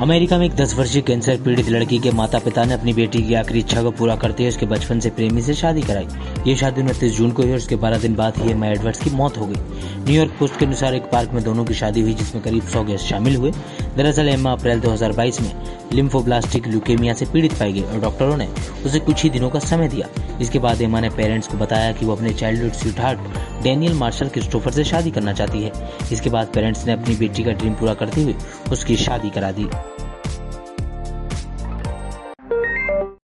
America में एक 10 वर्षीय कैंसर पीड़ित लड़की के माता पिता ने अपनी बेटी की आखिरी इच्छा को पूरा करते हुए उसके बचपन से प्रेमी से शादी कराई। ये शादी उनतीस जून को हुई और उसके 12 दिन बाद ही एमा एडवर्ड्स की मौत हो गई। न्यूयॉर्क पोस्ट के अनुसार एक पार्क में दोनों की शादी हुई, जिसमें करीब सौ गेस्ट शामिल हुए। दरअसल एम्मा अप्रैल 2022 में लिम्फोब्लास्टिक ल्यूकेमिया से पीड़ित पाई गई और डॉक्टरों ने उसे कुछ ही दिनों का समय दिया। इसके बाद एमा ने पेरेंट्स को बताया कि वो अपने childhood sweet Daniel Marshall Christopher से शादी करना चाहती है। इसके बाद पेरेंट्स ने अपनी बेटी का ड्रीम पूरा करते हुए उसकी शादी करा दी।